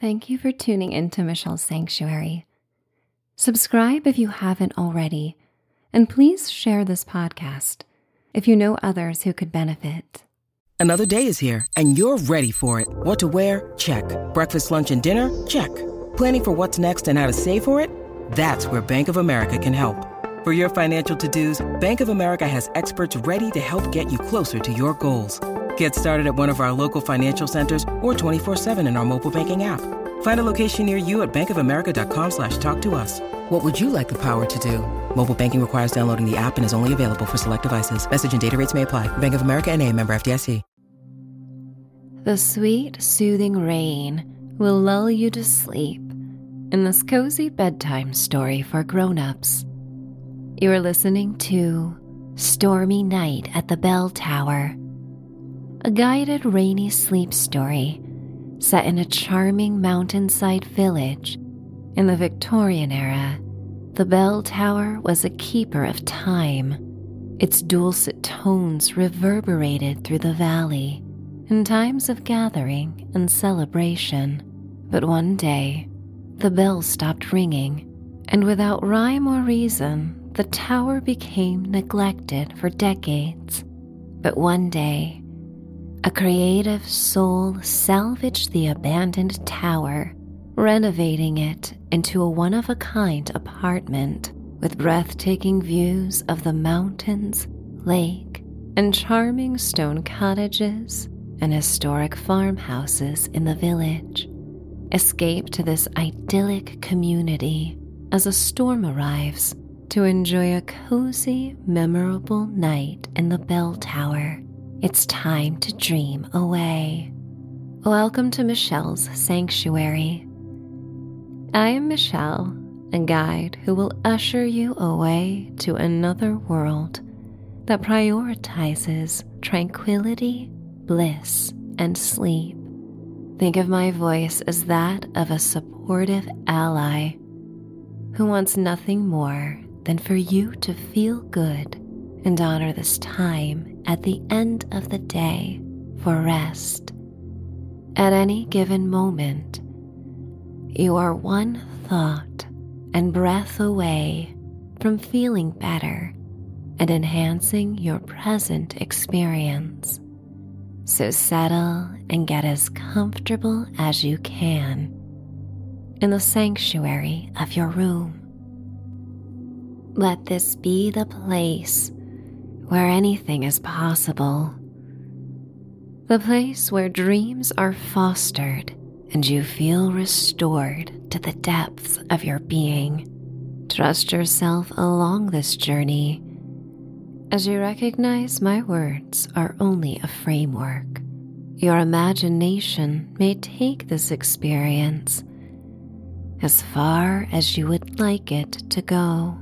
Thank you for tuning into Michelle's Sanctuary. Subscribe if you haven't already, and please share this podcast if you know others who could benefit. Another day is here, and you're ready for it. What to wear? Check. Breakfast, lunch, and dinner? Check. Planning for what's next and how to save for it? That's where Bank of America can help. For your financial to dos, Bank of America has experts ready to help get you closer to your goals. Get started at one of our local financial centers or 24-7 in our mobile banking app. Find a location near you at bankofamerica.com slash talk to us. What would you like the power to do? Mobile banking requires downloading the app and is only available for select devices. Message and data rates may apply. Bank of America and a member FDIC. The sweet, soothing rain will lull you to sleep in this cozy bedtime story for grown-ups. You are listening to Stormy Night at the Bell Tower a guided rainy sleep story set in a charming mountainside village. In the Victorian era, the bell tower was a keeper of time. Its dulcet tones reverberated through the valley in times of gathering and celebration. But one day, the bell stopped ringing, and without rhyme or reason, the tower became neglected for decades. But one day, a creative soul salvaged the abandoned tower, renovating it into a one of a kind apartment with breathtaking views of the mountains, lake, and charming stone cottages and historic farmhouses in the village. Escape to this idyllic community as a storm arrives to enjoy a cozy, memorable night in the bell tower it's time to dream away. Welcome to Michelle's Sanctuary. I am Michelle, a guide who will usher you away to another world that prioritizes tranquility, bliss, and sleep. Think of my voice as that of a supportive ally who wants nothing more than for you to feel good and honor this time at the end of the day for rest. At any given moment, you are one thought and breath away from feeling better and enhancing your present experience. So settle and get as comfortable as you can in the sanctuary of your room. Let this be the place where anything is possible. The place where dreams are fostered and you feel restored to the depths of your being. Trust yourself along this journey as you recognize my words are only a framework. Your imagination may take this experience as far as you would like it to go.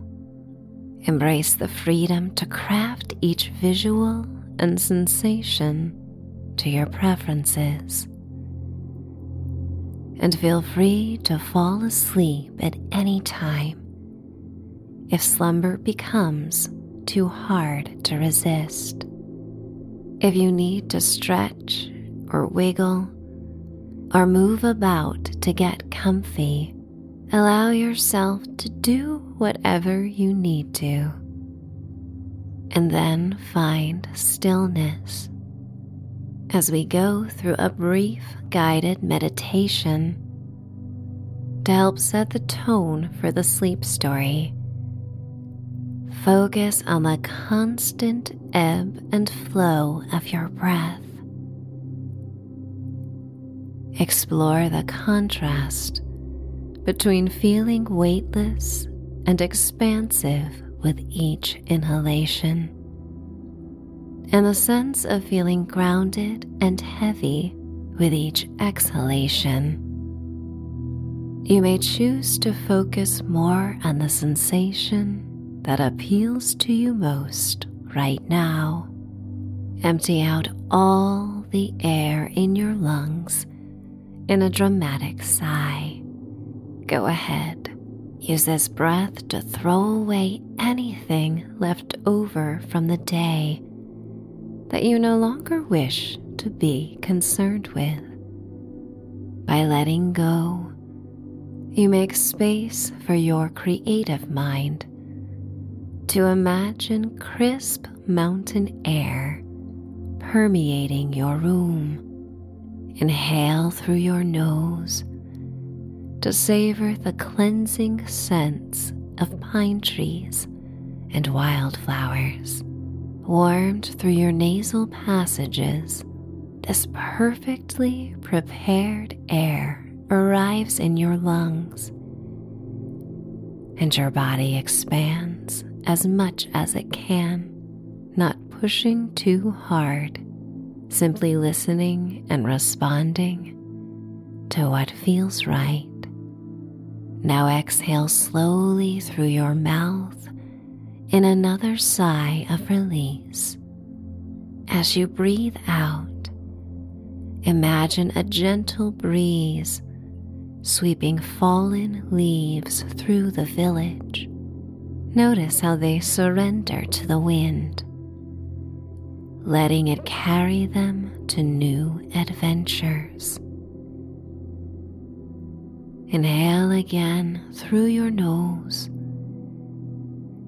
Embrace the freedom to craft each visual and sensation to your preferences. And feel free to fall asleep at any time if slumber becomes too hard to resist. If you need to stretch or wiggle or move about to get comfy, allow yourself to do whatever you need to. And then find stillness as we go through a brief guided meditation to help set the tone for the sleep story. Focus on the constant ebb and flow of your breath. Explore the contrast between feeling weightless and expansive with each inhalation, and the sense of feeling grounded and heavy with each exhalation. You may choose to focus more on the sensation that appeals to you most right now. Empty out all the air in your lungs in a dramatic sigh. Go ahead Use this breath to throw away anything left over from the day that you no longer wish to be concerned with. By letting go, you make space for your creative mind to imagine crisp mountain air permeating your room. Inhale through your nose to savor the cleansing scents of pine trees and wildflowers. Warmed through your nasal passages, this perfectly prepared air arrives in your lungs, and your body expands as much as it can, not pushing too hard, simply listening and responding to what feels right. Now exhale slowly through your mouth in another sigh of release. As you breathe out, imagine a gentle breeze sweeping fallen leaves through the village. Notice how they surrender to the wind, letting it carry them to new adventures. Inhale again through your nose,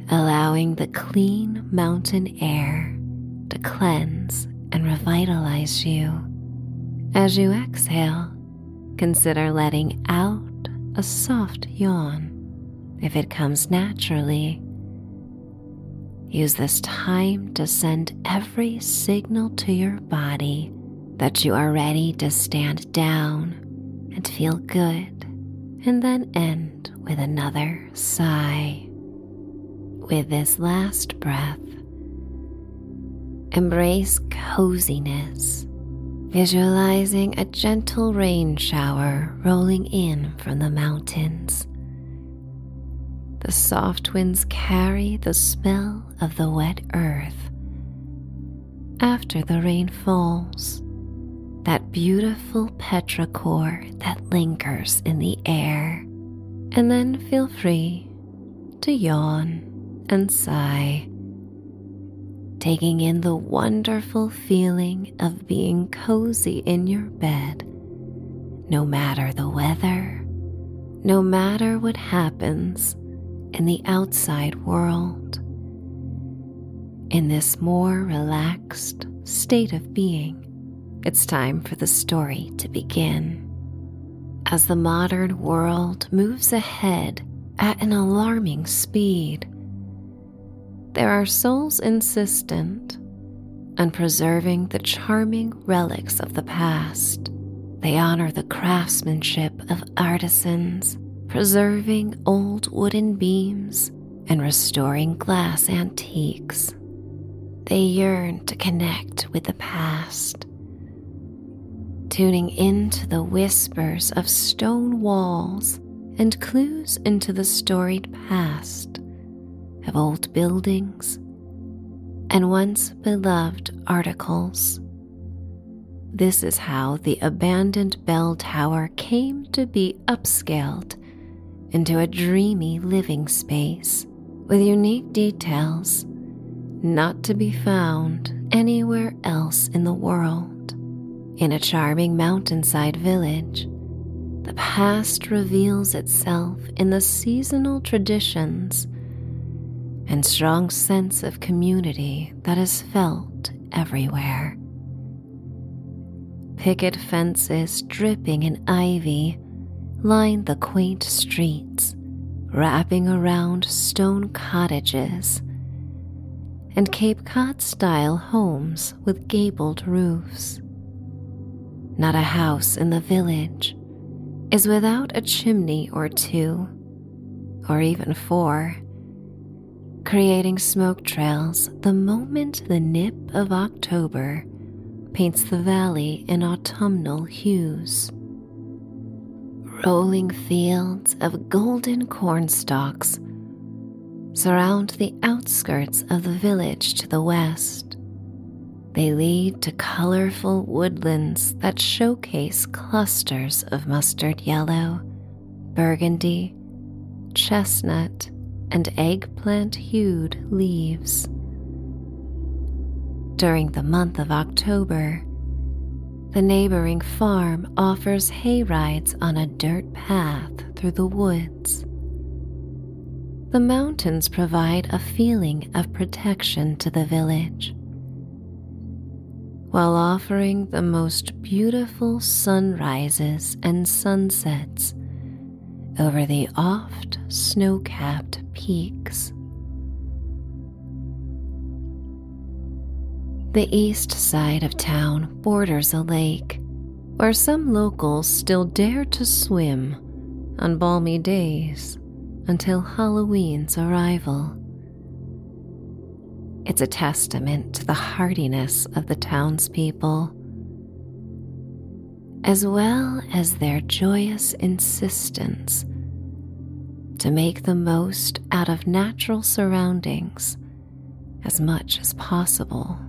allowing the clean mountain air to cleanse and revitalize you. As you exhale, consider letting out a soft yawn if it comes naturally. Use this time to send every signal to your body that you are ready to stand down and feel good and then end with another sigh. With this last breath, embrace coziness, visualizing a gentle rain shower rolling in from the mountains. The soft winds carry the smell of the wet earth. After the rain falls, that beautiful petrichor that lingers in the air, and then feel free to yawn and sigh, taking in the wonderful feeling of being cozy in your bed, no matter the weather, no matter what happens in the outside world. In this more relaxed state of being, it's time for the story to begin. As the modern world moves ahead at an alarming speed, there are souls insistent on preserving the charming relics of the past. They honor the craftsmanship of artisans, preserving old wooden beams and restoring glass antiques. They yearn to connect with the past tuning into the whispers of stone walls and clues into the storied past of old buildings and once beloved articles. This is how the abandoned bell tower came to be upscaled into a dreamy living space with unique details not to be found anywhere else in the world. In a charming mountainside village, the past reveals itself in the seasonal traditions and strong sense of community that is felt everywhere. Picket fences dripping in ivy line the quaint streets, wrapping around stone cottages and Cape Cod style homes with gabled roofs. Not a house in the village is without a chimney or two, or even four, creating smoke trails the moment the nip of October paints the valley in autumnal hues. Rolling fields of golden cornstalks surround the outskirts of the village to the west they lead to colorful woodlands that showcase clusters of mustard yellow, burgundy, chestnut, and eggplant hued leaves. During the month of October, The neighboring farm offers hay rides on a dirt path through the woods. The mountains provide a feeling of protection to the village, while offering the most beautiful sunrises and sunsets over the oft snow capped peaks. The east side of town borders a lake where some locals still dare to swim on balmy days until Halloween's arrival. It's a testament to the hardiness of the townspeople, as well as their joyous insistence to make the most out of natural surroundings as much as possible.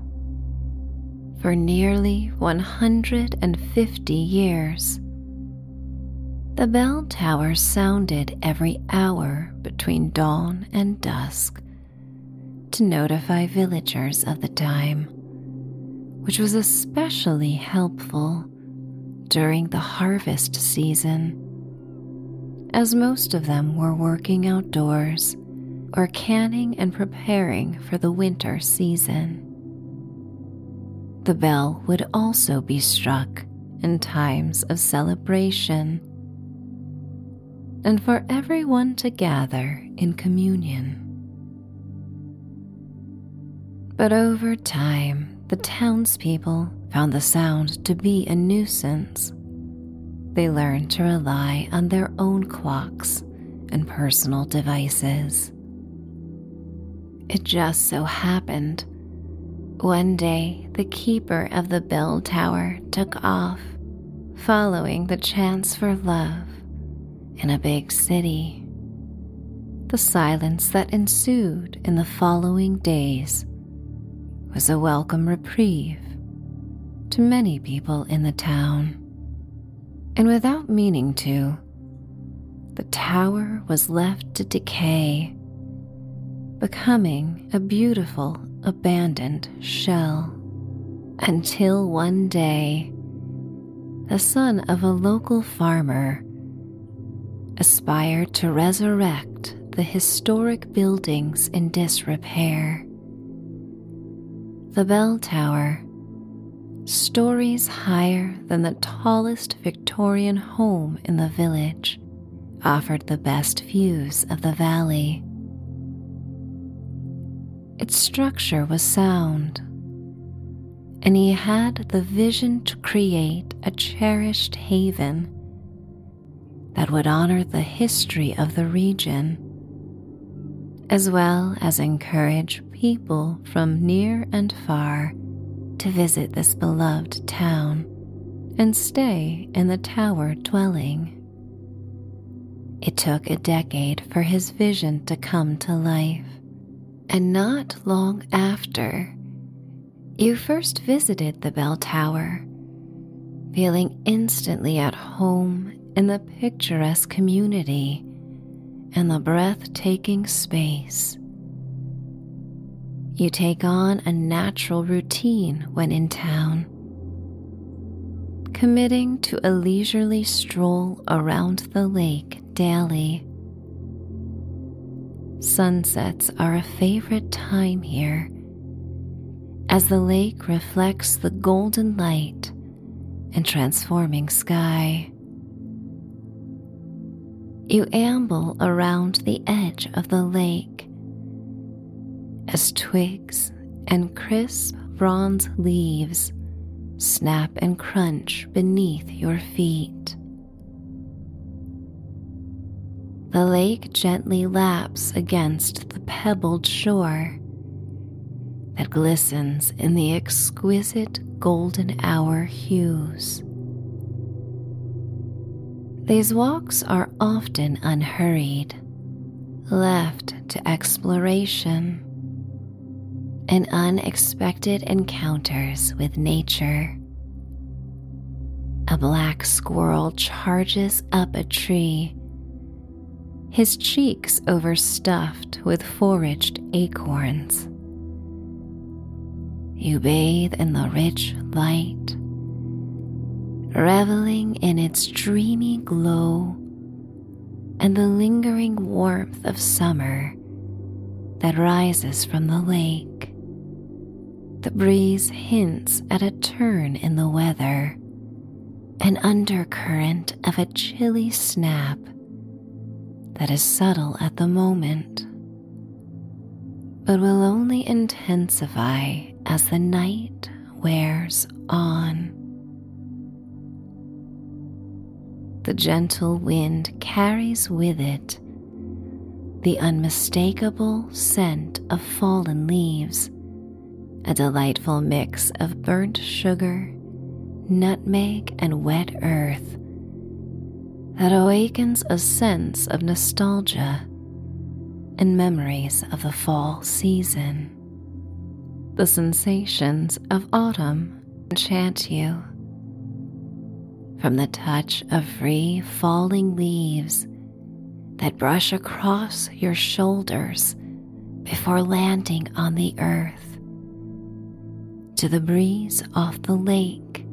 For nearly 150 years, the bell tower sounded every hour between dawn and dusk to notify villagers of the time, which was especially helpful during the harvest season, as most of them were working outdoors or canning and preparing for the winter season. The bell would also be struck in times of celebration and for everyone to gather in communion. But over time, the townspeople found the sound to be a nuisance. They learned to rely on their own clocks and personal devices. It just so happened one day the keeper of the bell tower took off, following the chance for love in a big city. The silence that ensued in the following days was a welcome reprieve to many people in the town. And without meaning to, the tower was left to decay, becoming a beautiful abandoned shell. Until one day, the son of a local farmer aspired to resurrect the historic buildings in disrepair. The bell tower, stories higher than the tallest Victorian home in the village, offered the best views of the valley. Its structure was sound, and he had the vision to create a cherished haven that would honor the history of the region, as well as encourage people from near and far to visit this beloved town and stay in the tower dwelling. It took a decade for his vision to come to life, and not long after, you first visited the bell tower, feeling instantly at home in the picturesque community and the breathtaking space. You take on a natural routine when in town, committing to a leisurely stroll around the lake daily. Sunsets are a favorite time here as the lake reflects the golden light and transforming sky. You amble around the edge of the lake as twigs and crisp bronze leaves snap and crunch beneath your feet. The lake gently laps against the pebbled shore that glistens in the exquisite golden hour hues. These walks are often unhurried, left to exploration and unexpected encounters with nature. A black squirrel charges up a tree, his cheeks overstuffed with foraged acorns. You bathe in the rich light reveling in its dreamy glow and the lingering warmth of summer that rises from the lake. The breeze hints at a turn in the weather, an undercurrent of a chilly snap that is subtle at the moment, but will only intensify as the night wears on. The gentle wind carries with it the unmistakable scent of fallen leaves, a delightful mix of burnt sugar, nutmeg, and wet earth that awakens a sense of nostalgia and memories of the fall season. The sensations of autumn enchant you. From the touch of free falling leaves that brush across your shoulders before landing on the earth, to the breeze off the lake,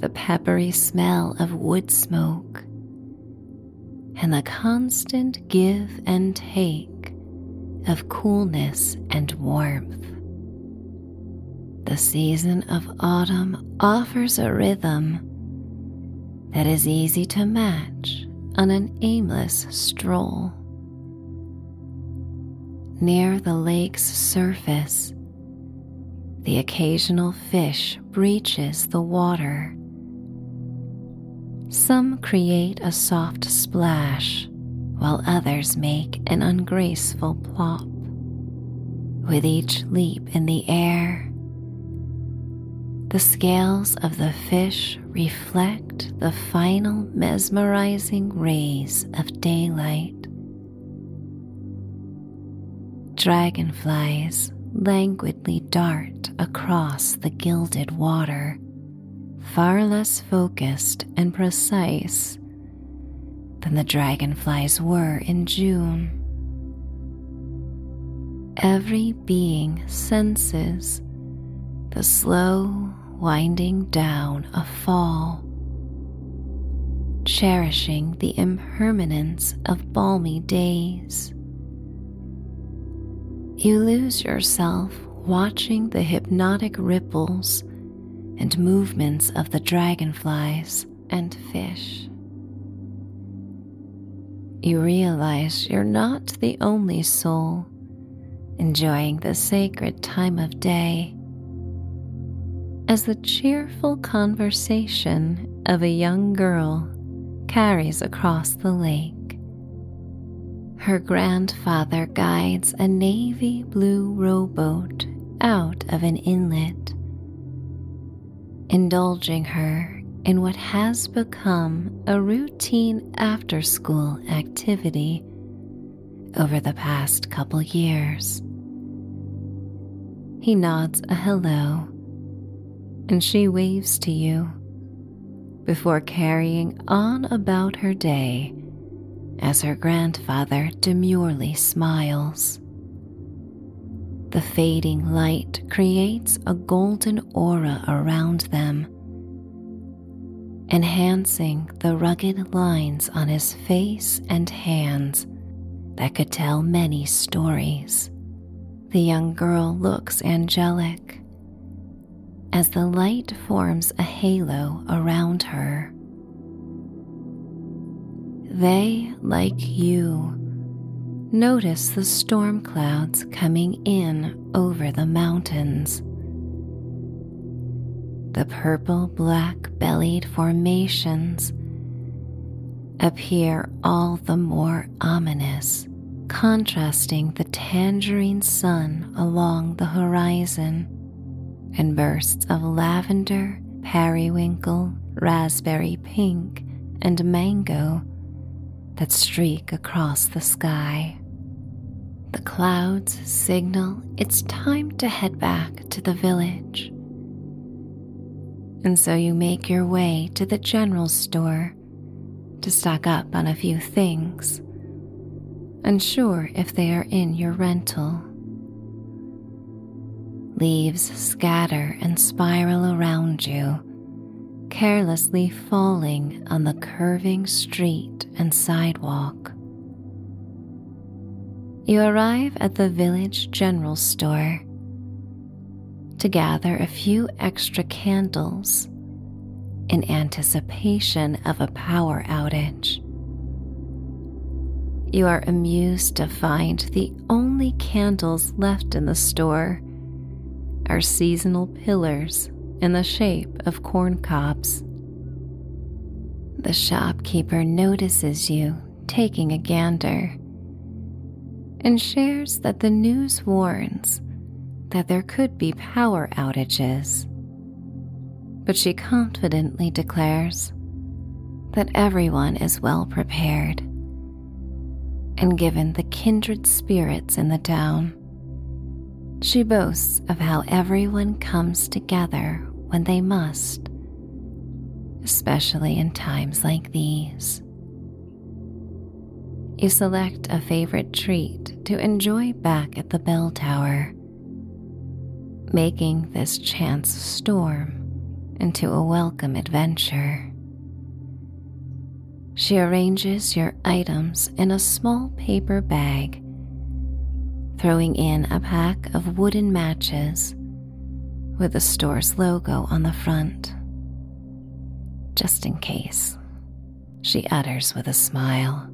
the peppery smell of wood smoke, and the constant give and take of coolness and warmth. The season of autumn offers a rhythm that is easy to match on an aimless stroll. Near the lake's surface, the occasional fish breaches the water. Some create a soft splash, while others make an ungraceful plop. With each leap in the air, the scales of the fish reflect the final mesmerizing rays of daylight. Dragonflies languidly dart across the gilded water, far less focused and precise than the dragonflies were in June. Every being senses the slow winding down of fall, cherishing the impermanence of balmy days. You lose yourself watching the hypnotic ripples and movements of the dragonflies and fish. You realize you're not the only soul enjoying the sacred time of day as the cheerful conversation of a young girl carries across the lake. Her grandfather guides a navy blue rowboat out of an inlet, indulging her in what has become a routine after school activity over the past couple years. He nods a hello and she waves to you before carrying on about her day as her grandfather demurely smiles. The fading light creates a golden aura around them, enhancing the rugged lines on his face and hands that could tell many stories. The young girl looks angelic as the light forms a halo around her. They, like you, notice the storm clouds coming in over the mountains. The purple black bellied formations appear all the more ominous, contrasting the tangerine sun along the horizon and bursts of lavender, periwinkle, raspberry pink, and mango that streak across the sky. The clouds signal it's time to head back to the village. And so you make your way to the general store to stock up on a few things, unsure if they are in your rental. Leaves scatter and spiral around you, carelessly falling on the curving street and sidewalk. You arrive at the village general store to gather a few extra candles in anticipation of a power outage. You are amused to find the only candles left in the store are seasonal pillars in the shape of corn cobs. The shopkeeper notices you taking a gander and shares that the news warns that there could be power outages. But she confidently declares that everyone is well prepared and given the kindred spirits in the town. She boasts of how everyone comes together when they must, especially in times like these. You select a favorite treat to enjoy back at the bell tower making this chance storm into a welcome adventure. She arranges your items in a small paper bag, throwing in a pack of wooden matches with the store's logo on the front. Just in case, she utters with a smile.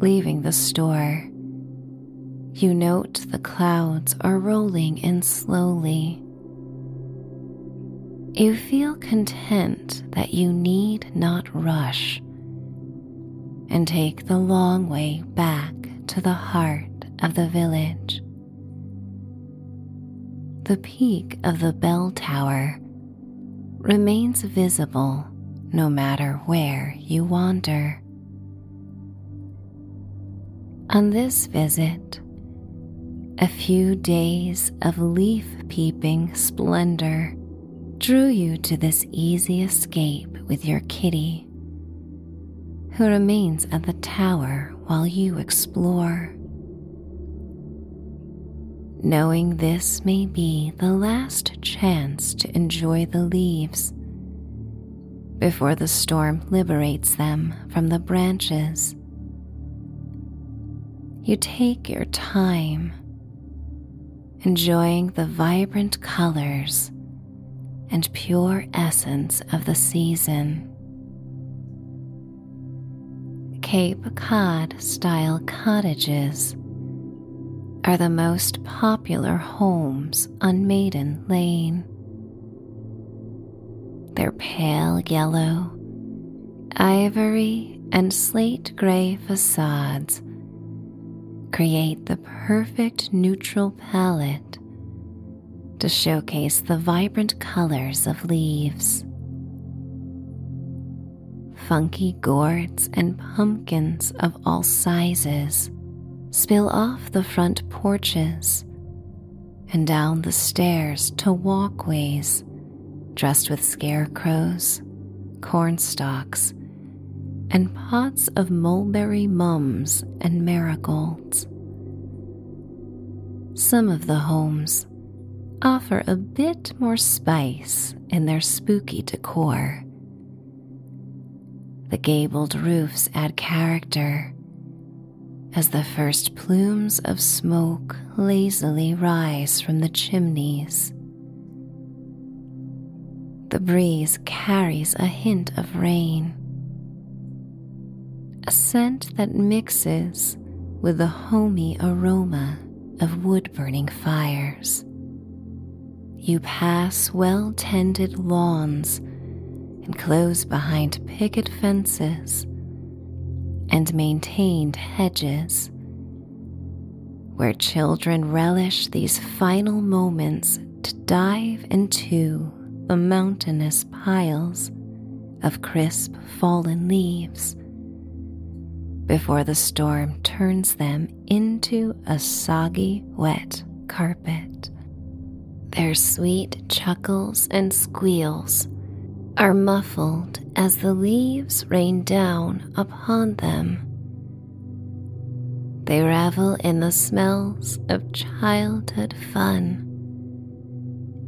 Leaving the store, you note the clouds are rolling in slowly. You feel content that you need not rush and take the long way back to the heart of the village. The peak of the bell tower remains visible no matter where you wander. On this visit, a few days of leaf peeping splendor drew you to this easy escape with your kitty, who remains at the tower while you explore. Knowing this may be the last chance to enjoy the leaves before the storm liberates them from the branches, you take your time enjoying the vibrant colors and pure essence of the season. Cape Cod style cottages are the most popular homes on Maiden Lane. Their pale yellow, ivory, and slate gray facades create the perfect neutral palette to showcase the vibrant colors of leaves. Funky gourds and pumpkins of all sizes spill off the front porches and down the stairs to walkways dressed with scarecrows, cornstalks, and pots of mulberry mums and marigolds. Some of the homes offer a bit more spice in their spooky decor. The gabled roofs add character as the first plumes of smoke lazily rise from the chimneys. The breeze carries a hint of rain a scent that mixes with the homey aroma of wood burning fires. You pass well tended lawns and close behind picket fences and maintained hedges, where children relish these final moments to dive into the mountainous piles of crisp fallen leaves before the storm turns them into a soggy, wet carpet. Their sweet chuckles and squeals are muffled as the leaves rain down upon them. They revel in the smells of childhood fun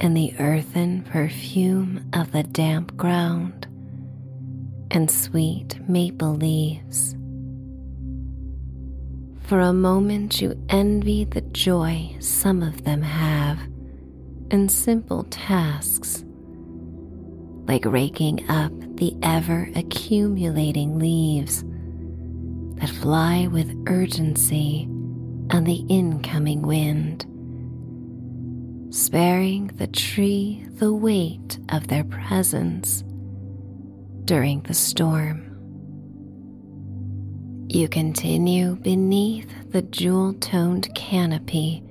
and the earthen perfume of the damp ground and sweet maple leaves. For a moment, you envy the joy some of them have in simple tasks like raking up the ever accumulating leaves that fly with urgency on the incoming wind, sparing the tree the weight of their presence during the storm. You continue beneath the jewel toned canopy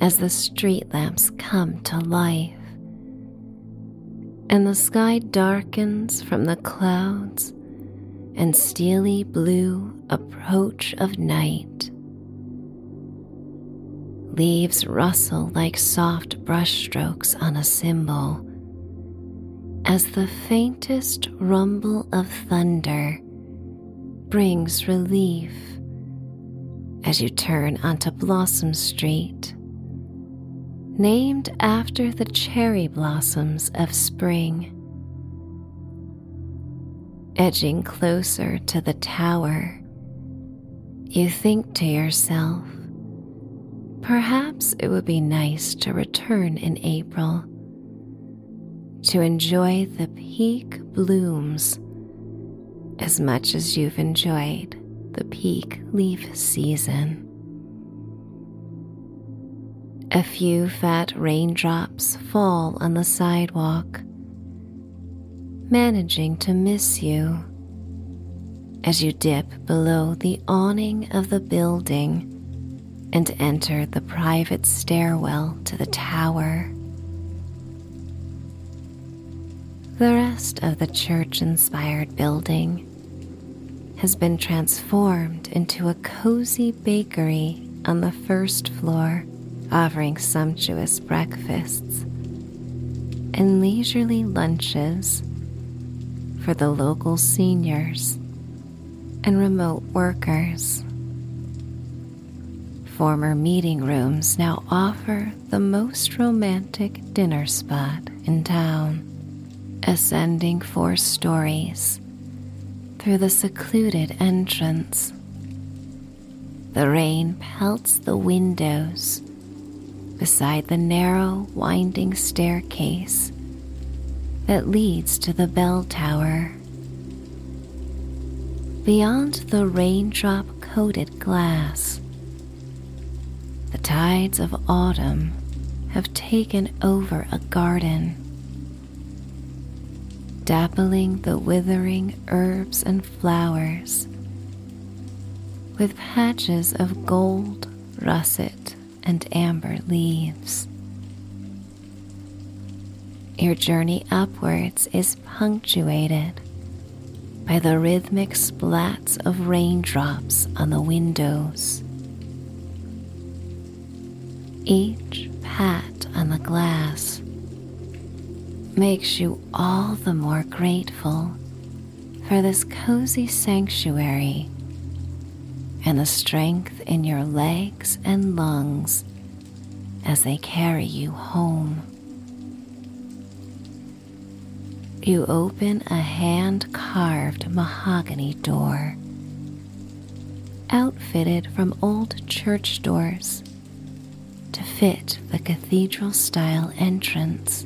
as the street lamps come to life and the sky darkens from the clouds and steely blue approach of night. Leaves rustle like soft brushstrokes on a cymbal as the faintest rumble of thunder brings relief as you turn onto Blossom Street named after the cherry blossoms of spring. Edging closer to the tower, you think to yourself, perhaps it would be nice to return in April to enjoy the peak blooms as much as you've enjoyed the peak leaf season. A few fat raindrops fall on the sidewalk, managing to miss you as you dip below the awning of the building and enter the private stairwell to the tower. The rest of the church inspired building has been transformed into a cozy bakery on the first floor offering sumptuous breakfasts and leisurely lunches for the local seniors and remote workers. Former meeting rooms now offer the most romantic dinner spot in town, ascending four stories through the secluded entrance. The rain pelts the windows beside the narrow, winding staircase that leads to the bell tower. Beyond the raindrop coated glass, the tides of autumn have taken over a garden, dappling the withering herbs and flowers with patches of gold, russet, and amber leaves. Your journey upwards is punctuated by the rhythmic splats of raindrops on the windows. Each pat on the glass makes you all the more grateful for this cozy sanctuary and the strength in your legs and lungs as they carry you home. You open a hand carved mahogany door, outfitted from old church doors to fit the cathedral style entrance.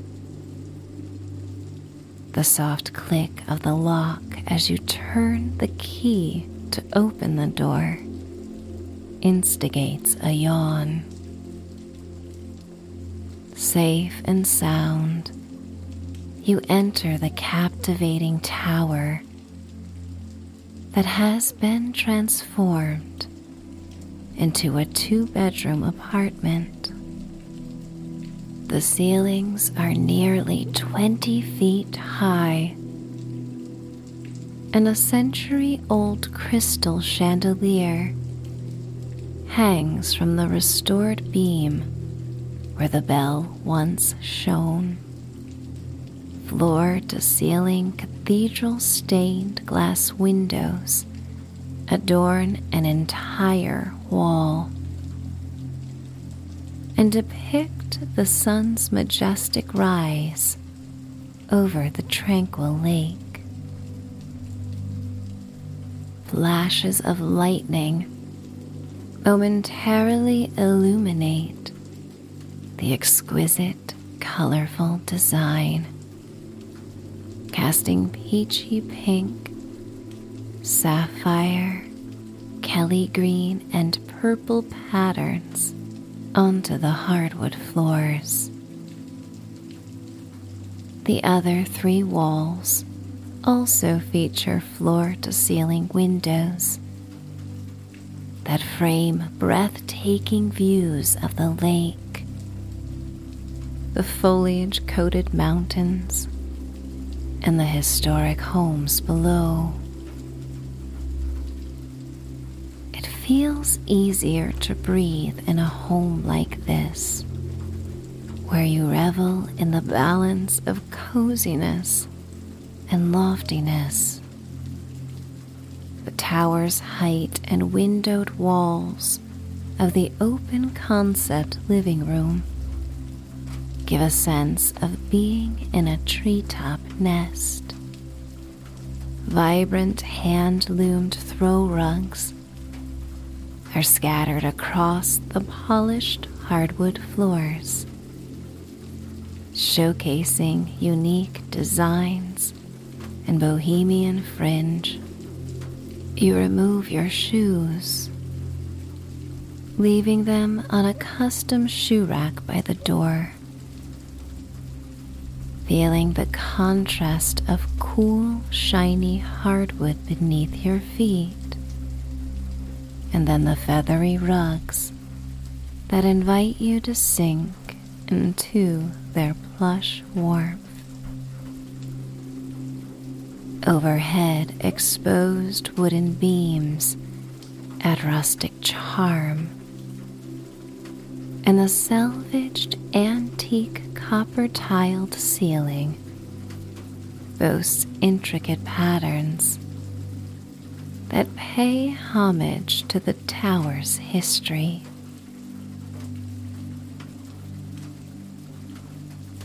The soft click of the lock as you turn the key to open the door instigates a yawn. Safe and sound, you enter the captivating tower that has been transformed into a two bedroom apartment. The ceilings are nearly 20 feet high, and a century old crystal chandelier hangs from the restored beam where the bell once shone. Floor to ceiling cathedral stained glass windows adorn an entire wall. and depict the sun's majestic rise over the tranquil lake. Flashes of lightning momentarily illuminate the exquisite, colorful design, casting peachy pink, sapphire, Kelly green, and purple patterns onto the hardwood floors. The other three walls also feature floor to ceiling windows that frame breathtaking views of the lake, the foliage coated mountains, and the historic homes below. It feels easier to breathe in a home like this, where you revel in the balance of coziness and loftiness. The tower's height and windowed walls of the open concept living room give a sense of being in a treetop nest. Vibrant hand loomed throw rugs are scattered across the polished hardwood floors, showcasing unique designs and bohemian fringe. You remove your shoes, leaving them on a custom shoe rack by the door. Feeling the contrast of cool, shiny hardwood beneath your feet and then the feathery rugs that invite you to sink into their plush warmth. Overhead, exposed wooden beams add rustic charm, and the salvaged antique copper tiled ceiling boasts intricate patterns that pay homage to the tower's history.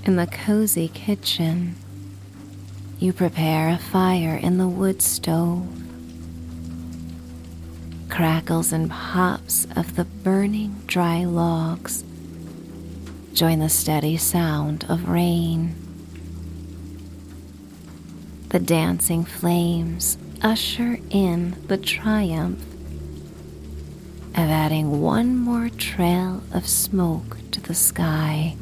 In the cozy kitchen, you prepare a fire in the wood stove. Crackles and pops of the burning dry logs join the steady sound of rain. The dancing flames usher in the triumph of adding one more trail of smoke to the sky,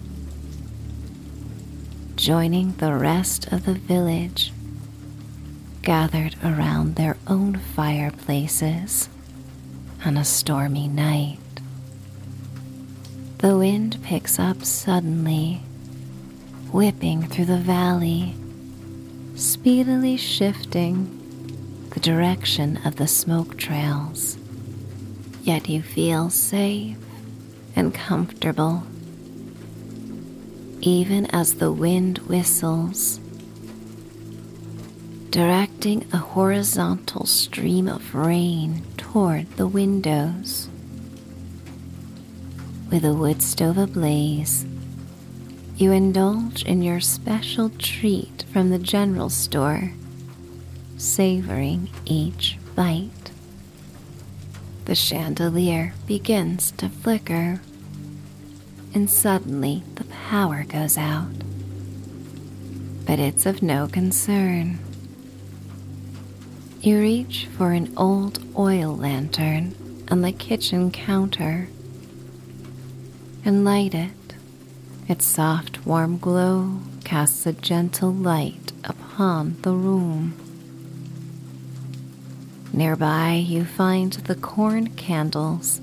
joining the rest of the village gathered around their own fireplaces on a stormy night. The wind picks up suddenly, whipping through the valley, speedily shifting the direction of the smoke trails, yet you feel safe and comfortable. Even as the wind whistles, directing a horizontal stream of rain toward the windows. With a wood stove ablaze, you indulge in your special treat from the general store savoring each bite. The chandelier begins to flicker, and suddenly the power goes out. But it's of no concern. You reach for an old oil lantern on the kitchen counter and light it. Its soft, warm glow casts a gentle light upon the room. Nearby, you find the corn candles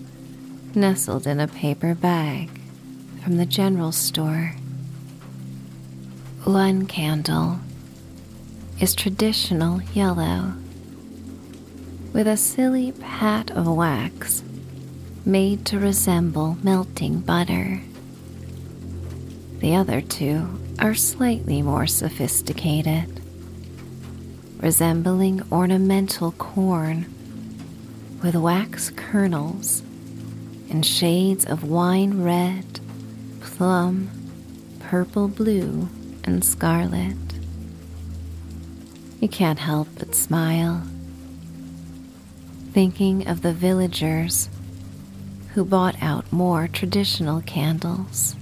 nestled in a paper bag from the general store. One candle is traditional yellow with a silly pat of wax made to resemble melting butter. The other two are slightly more sophisticated resembling ornamental corn with wax kernels and shades of wine red plum, purple blue, and scarlet. You can't help but smile, thinking of the villagers who bought out more traditional candles.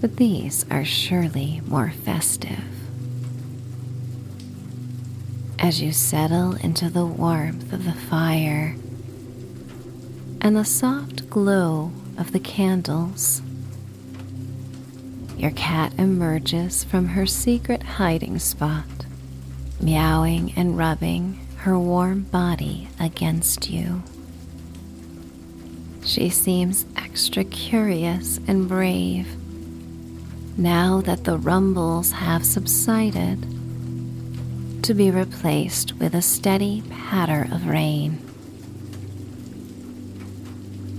But these are surely more festive. As you settle into the warmth of the fire and the soft glow of the candles, your cat emerges from her secret hiding spot, meowing and rubbing her warm body against you. She seems extra curious and brave now that the rumbles have subsided to be replaced with a steady patter of rain.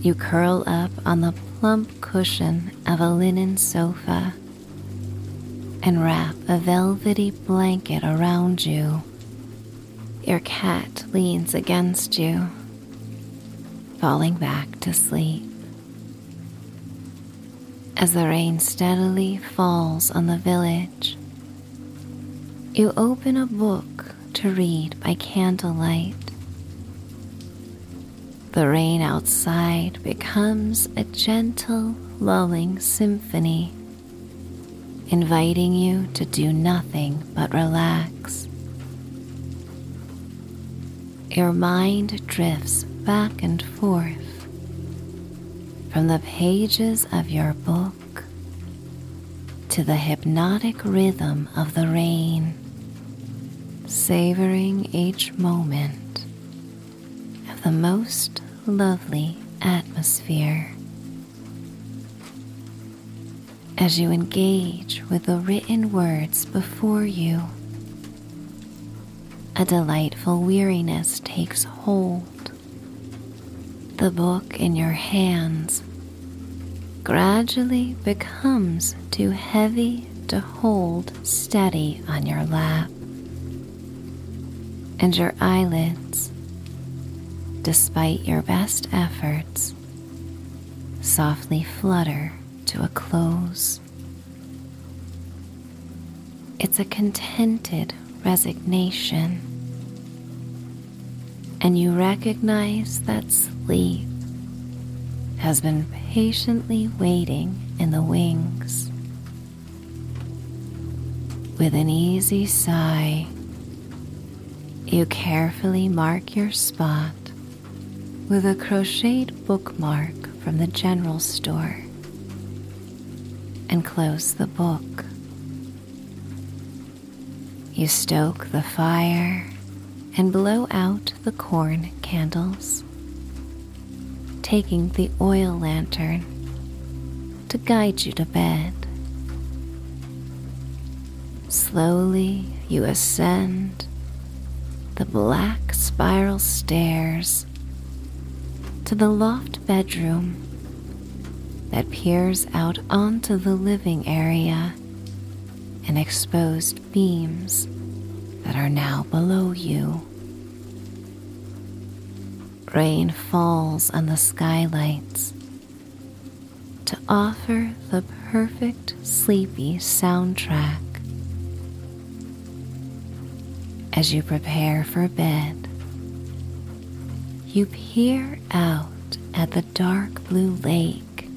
You curl up on the plump cushion of a linen sofa and wrap a velvety blanket around you. Your cat leans against you, falling back to sleep. As the rain steadily falls on the village, you open a book to read by candlelight the rain outside becomes a gentle, lulling symphony, inviting you to do nothing but relax. Your mind drifts back and forth from the pages of your book to the hypnotic rhythm of the rain, savoring each moment of the most lovely atmosphere. As you engage with the written words before you, a delightful weariness takes hold. The book in your hands gradually becomes too heavy to hold steady on your lap, and your eyelids despite your best efforts, softly flutter to a close. It's a contented resignation, and you recognize that sleep has been patiently waiting in the wings. With an easy sigh, you carefully mark your spot with a crocheted bookmark from the general store and close the book. You stoke the fire and blow out the corn candles, taking the oil lantern to guide you to bed. Slowly you ascend the black spiral stairs to the loft bedroom that peers out onto the living area and exposed beams that are now below you. Rain falls on the skylights to offer the perfect sleepy soundtrack. As you prepare for bed, you peer out at the dark blue lake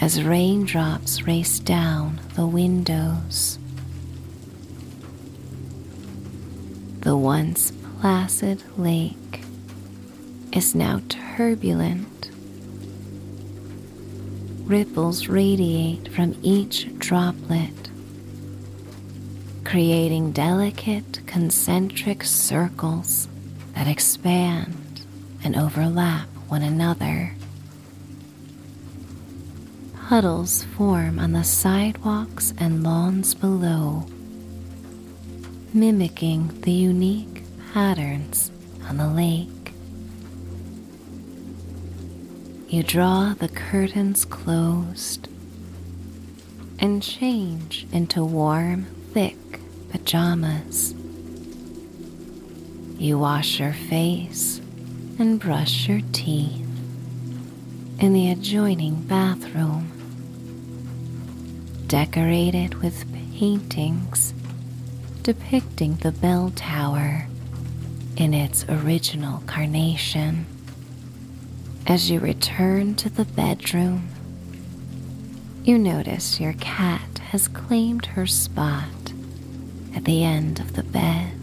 as raindrops race down the windows. The once placid lake is now turbulent. Ripples radiate from each droplet, creating delicate concentric circles that expand and overlap one another. Puddles form on the sidewalks and lawns below, mimicking the unique patterns on the lake. You draw the curtains closed and change into warm, thick pajamas. You wash your face and brush your teeth, in the adjoining bathroom, decorated with paintings depicting the bell tower in its original carnation. As you return to the bedroom, you notice your cat has claimed her spot at the end of the bed.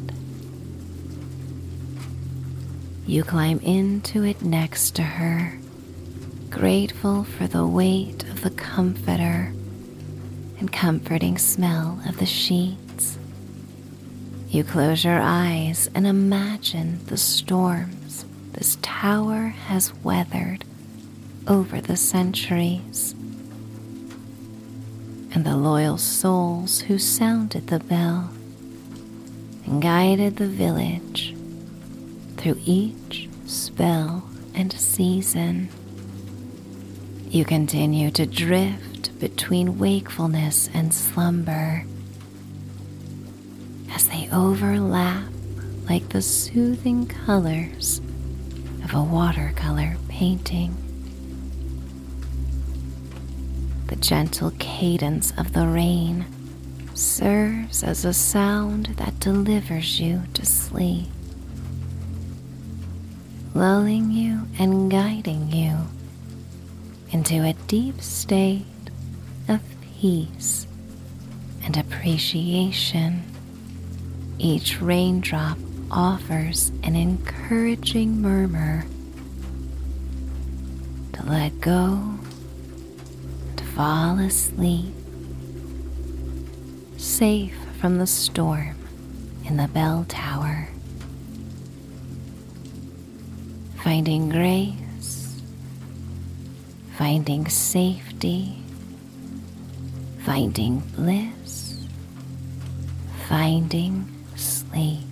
You climb into it next to her, grateful for the weight of the comforter and comforting smell of the sheets. You close your eyes and imagine the storms this tower has weathered over the centuries. And the loyal souls who sounded the bell and guided the village through each spell and season. You continue to drift between wakefulness and slumber as they overlap like the soothing colors of a watercolor painting. The gentle cadence of the rain serves as a sound that delivers you to sleep, lulling you and guiding you into a deep state of peace and appreciation. Each raindrop offers an encouraging murmur to let go, to fall asleep, safe from the storm in the bell tower, finding grace, finding safety, finding bliss, finding sleep.